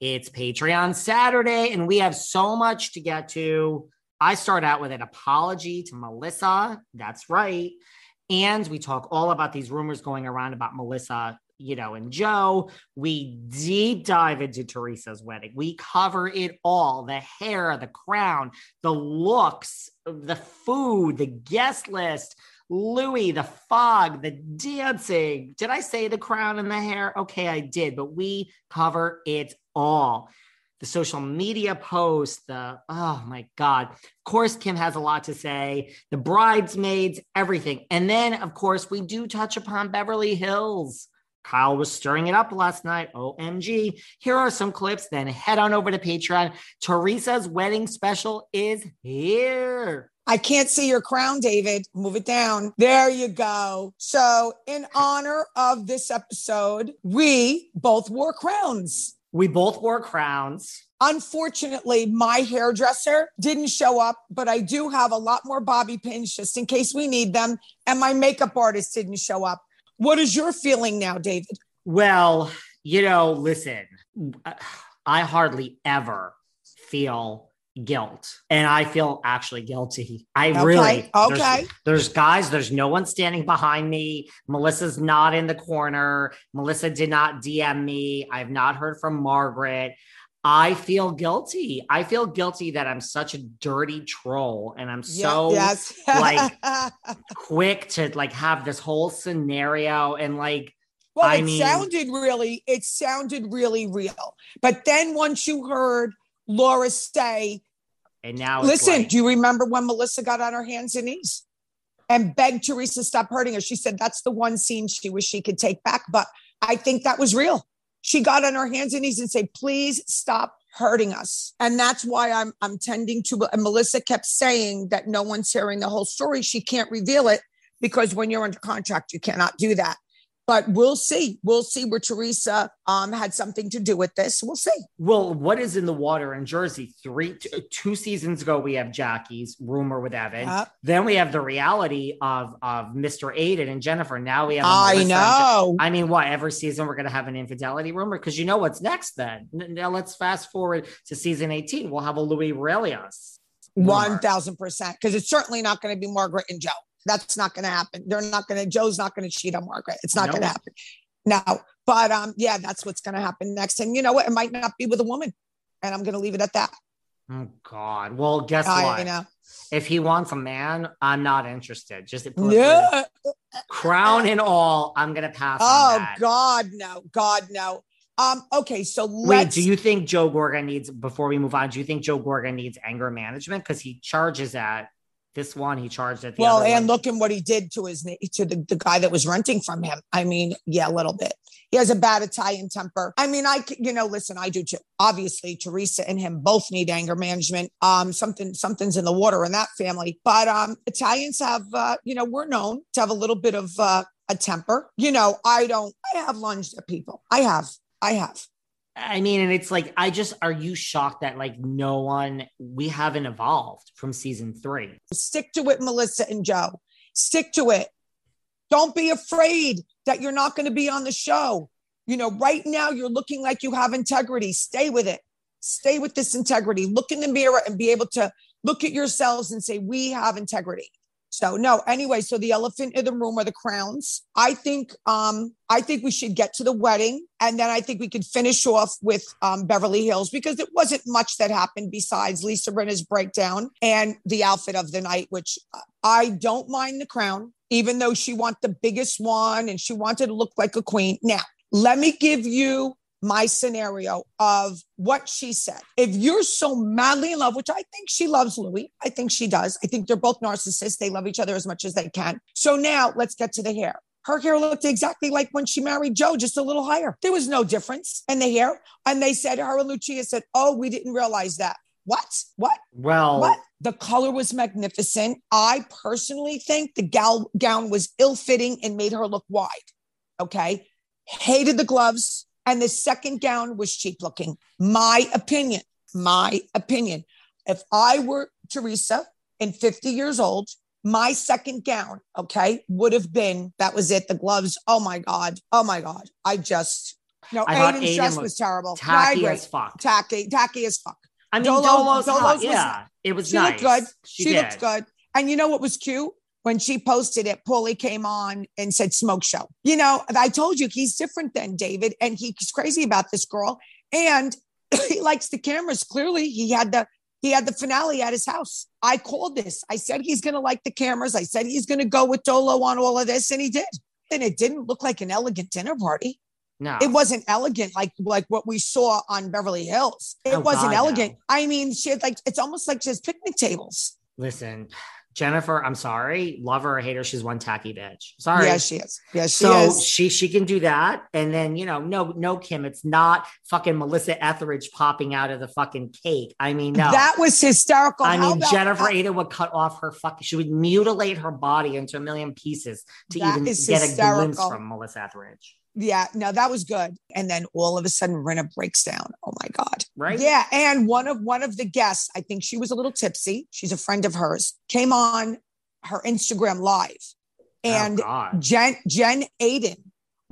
It's Patreon Saturday, and we have so much to get to. I start out with an apology to Melissa. That's right. And we talk all about these rumors going around about Melissa, you know, and Joe. We deep dive into Teresa's wedding. We cover it all the hair, the crown, the looks, the food, the guest list. Louis, the fog, the dancing. Did I say the crown and the hair? Okay, I did, but we cover it all. The social media posts, the oh my God. Of course, Kim has a lot to say, the bridesmaids, everything. And then, of course, we do touch upon Beverly Hills. Kyle was stirring it up last night. OMG. Here are some clips. Then head on over to Patreon. Teresa's wedding special is here. I can't see your crown, David. Move it down. There you go. So, in honor of this episode, we both wore crowns. We both wore crowns. Unfortunately, my hairdresser didn't show up, but I do have a lot more bobby pins just in case we need them. And my makeup artist didn't show up. What is your feeling now, David? Well, you know, listen, I hardly ever feel guilt. And i feel actually guilty. I Okay, really okay. there's, there's guys there's no one standing behind me. Melissa's not in the corner. Melissa did not dm me. I've not heard from margaret. I feel guilty. I feel guilty that i'm such a dirty troll and i'm so yes. like, quick to like have this whole scenario and like well, I it mean- sounded really, it sounded really real. But then once you heard Laura say, and now Listen, like- do you remember when Melissa got on her hands and knees and begged Teresa to stop hurting her? She said that's the one scene she wish she could take back. But I think that was real. She got on her hands and knees and said, please stop hurting us. And that's why I'm I'm tending to and Melissa kept saying that no one's hearing the whole story. She can't reveal it because when you're under contract, you cannot do that. But we'll see. We'll see where Teresa um, had something to do with this. We'll see. Well, what is in the water in Jersey? Three, two seasons ago, we have Jackie's rumor with Evan. Yep. Then we have the reality of of Mr. Aydin and Jennifer. Now we have. I Melissa know. I mean, what? Every season we're going to have an infidelity rumor because you know what's next. Then now let's fast forward to season eighteen. We'll have a Louis Aurelius. One thousand percent, because it's certainly not going to be Margaret and Joe. That's not going to happen. They're not going to. Joe's not going to cheat on Margaret. It's not No. going to happen. No, but um, yeah, that's what's going to happen next. And you know what? It might not be with a woman, and I'm going to leave it at that. Oh God. Well, guess I what? know. If he wants a man, I'm not interested. Just to Yeah. crown and all, I'm gonna pass. on Oh. God, no. God, no. Um. Okay. So Wait, do you think Joe Gorga needs before we move on? Do you think Joe Gorga needs anger management because he charges at this one? He charged at the well, and one. look at what he did to his to the, the guy that was renting from him. I mean, yeah, a little bit. He has a bad Italian temper. I mean, i you know, listen, I do too. Obviously, Teresa and him both need anger management. Um, something something's in the water in that family. But um, Italians have, uh, you know, we're known to have a little bit of uh, a temper. You know, I don't. I have lunged at people. I have. I have. I mean, and it's like, I just are you shocked that like no one we haven't evolved from season three? Stick to it, Melissa and Joe. Stick to it. Don't be afraid that you're not going to be on the show. You know, right now you're looking like you have integrity. Stay with it. Stay with this integrity. Look in the mirror and be able to look at yourselves and say, We have integrity. So no, anyway, so the elephant in the room are the crowns. I think um I think we should get to the wedding and then I think we could finish off with um Beverly Hills because it wasn't much that happened besides Lisa Rinna's breakdown and the outfit of the night, which I don't mind the crown, even though she wanted the biggest one and she wanted to look like a queen. Now, let me give you my scenario of what she said. If you're so madly in love, which I think she loves Louis, I think she does. I think they're both narcissists. They love each other as much as they can. So now let's get to the hair. Her hair looked exactly like when she married Joe, just a little higher. There was no difference in the hair. And they said, her and Lucia said, Oh, we didn't realize that. What? What? Well, What? The color was magnificent. I personally think the gal- gown was ill fitting and made her look wide. Okay. Hated the gloves. And the second gown was cheap looking. My opinion. My opinion. If I were Teresa and 50 years old, my second gown, okay, would have been that was it. The gloves. Oh my God. Oh my God. I just, no, I Aydin's Aiden dress looked was terrible. Tacky as fuck. Tacky, tacky as fuck. I mean, Dolo- Dolo's, Dolo's hot. was- yeah, it was She nice. looked good. She, She, looked good. And you know what was cute? When she posted it, Paulie came on and said smoke show. You know, I told you he's different than David and he's crazy about this girl. And he likes the cameras. Clearly, he had the he had the finale at his house. I called this. I said he's gonna like the cameras. I said he's gonna go with Dolo on all of this, and he did. And it didn't look like an elegant dinner party. No, It wasn't elegant like like what we saw on Beverly Hills. It Oh, wasn't God, elegant. no. I mean, she had like it's almost like just picnic tables. Listen, Jennifer, I'm sorry, love her or hate her, she's one tacky bitch. Sorry. Yeah, she is. Yeah, she so is. she she can do that, and then you know, no, no, Kim, it's not fucking Melissa Etheridge popping out of the fucking cake. I mean, no, That was hysterical. I How mean, Jennifer Aydin would cut off her fucking. She would mutilate her body into a million pieces to That even get a glimpse from Melissa Etheridge, yeah, no, that was good. And then all of a sudden, Rinna breaks down. Oh my god. right? Yeah, and one of one of the guests, I think she was a little tipsy. She's a friend of hers. Came on her Instagram live, oh, and oh, Jen Jen Aydin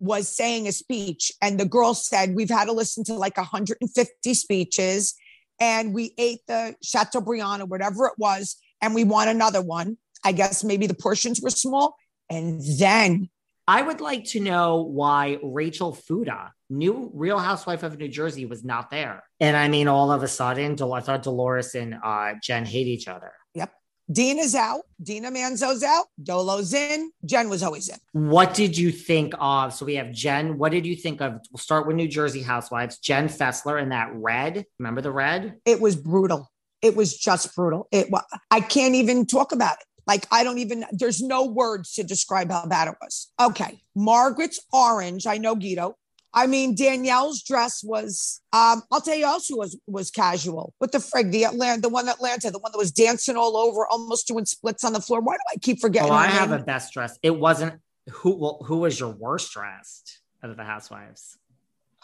was saying a speech, and the girl said, "We've had to listen to like 150 speeches, and we ate the Chateaubriand or whatever it was, and we want another one. I guess maybe the portions were small." And then I would like to know why Rachel Fuda, new Real Housewife of New Jersey, was not there. And I mean, all of a sudden, Del- I thought Dolores and uh, Jen hate each other. Yep. Dina's out, Dina Manzo's out, Dolo's in, Jen was always in. What did you think of? So we have Jen. What did you think of? We'll start with New Jersey Housewives. Jen Fessler in that red. Remember the red? It was brutal. It was just brutal. It I can't even talk about it. Like I don't even there's no words to describe how bad it was. Okay. Margaret's orange. I know Guido. I mean Danielle's dress was um I'll tell you else who was was casual. What the frig? The Atlanta, the one Atlanta, the one that was dancing all over, almost doing splits on the floor. Why do I keep forgetting? Oh, I have a best dress. It wasn't who. Well, who was your worst dressed out of the Housewives?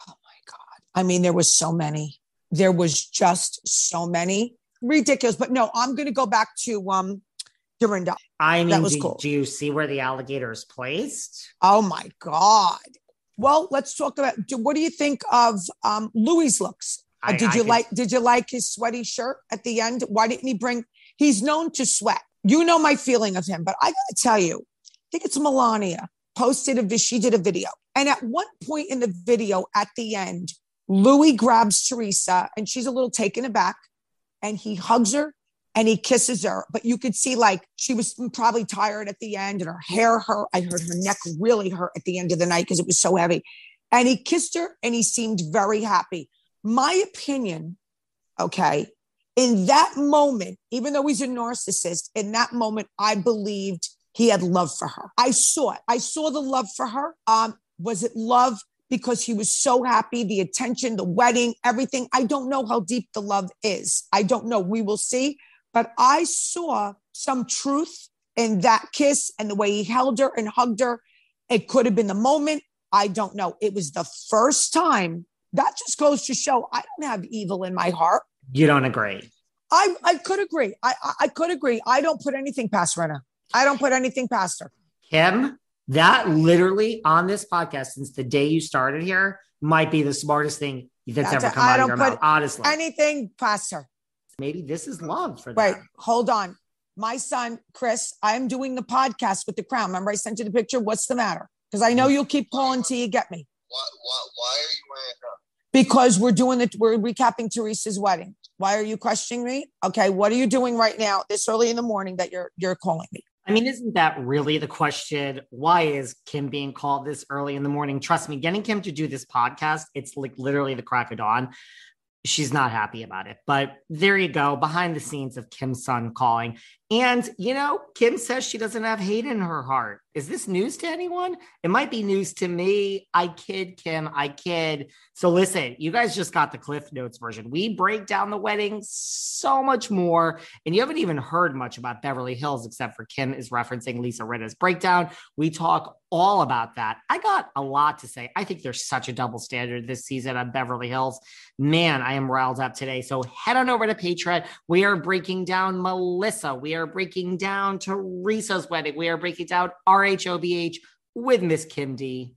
Oh my God. I mean, there was so many. There was just so many. Ridiculous. But no, I'm gonna go back to um Dorinda. I mean, That was do, cool. do you see where the alligator is placed? Oh my God. Well, let's talk about do- what do you think of um Louis' looks? Uh, I- did I you could- like did you like his sweaty shirt at the end? Why didn't he bring he's known to sweat. You know my feeling of him, but I gotta tell you, I think it's Milania posted a she did a video. And at one point in the video at the end, Louis grabs Teresa and she's a little taken aback and he hugs her and he kisses her. But you could see like she was probably tired at the end and her hair hurt. I heard her neck really hurt at the end of the night because it was so heavy. And he kissed her and he seemed very happy. My opinion, okay, in that moment, even though he's a narcissist, in that moment, I believed he had love for her. I saw it. I saw the love for her. Um, was it love because he was so happy, the attention, the wedding, everything? I don't know how deep the love is. I don't know. We will see. But I saw some truth in that kiss and the way he held her and hugged her. It could have been the moment. I don't know. It was the first time. That just goes to show I don't have evil in my heart. You don't agree. I, I could agree. I, I could agree. I don't put anything past Rena. I don't put anything past her. Kim, that literally on this podcast since the day you started here might be the smartest thing that's, That's ever come I out of don't your put mouth. Honestly, Anything past her. Maybe this is love for them. Wait, hold on. My son, Chris, I'm doing the podcast with the crown. Remember, I sent you the picture. What's the matter? Because I know mm. you'll keep calling till you get me. Why, why, why are you wearing her? Because we're doing it, we're recapping Teresa's wedding. Why are you questioning me? Okay, what are you doing right now, this early in the morning that you're you're calling me? I mean, isn't that really the question? Why is Kim being called this early in the morning? Trust me, getting Kim to do this podcast, it's like literally the crack of dawn. She's not happy about it. But there you go, behind the scenes of Kim's son calling. And, you know, Kim says she doesn't have hate in her heart. Is this news to anyone? It might be news to me. I kid, Kim. I kid. So listen, you guys just got the Cliff Notes version. We break down the wedding so much more. And you haven't even heard much about Beverly Hills, except for Kim is referencing Lisa Rinna's breakdown. We talk all about that. I got a lot to say. I think there's such a double standard this season on Beverly Hills. Man, I am riled up today. So head on over to Patreon. We are breaking down Melissa. We are breaking down Teresa's wedding. We are breaking down RHOBH with Miss Kim D.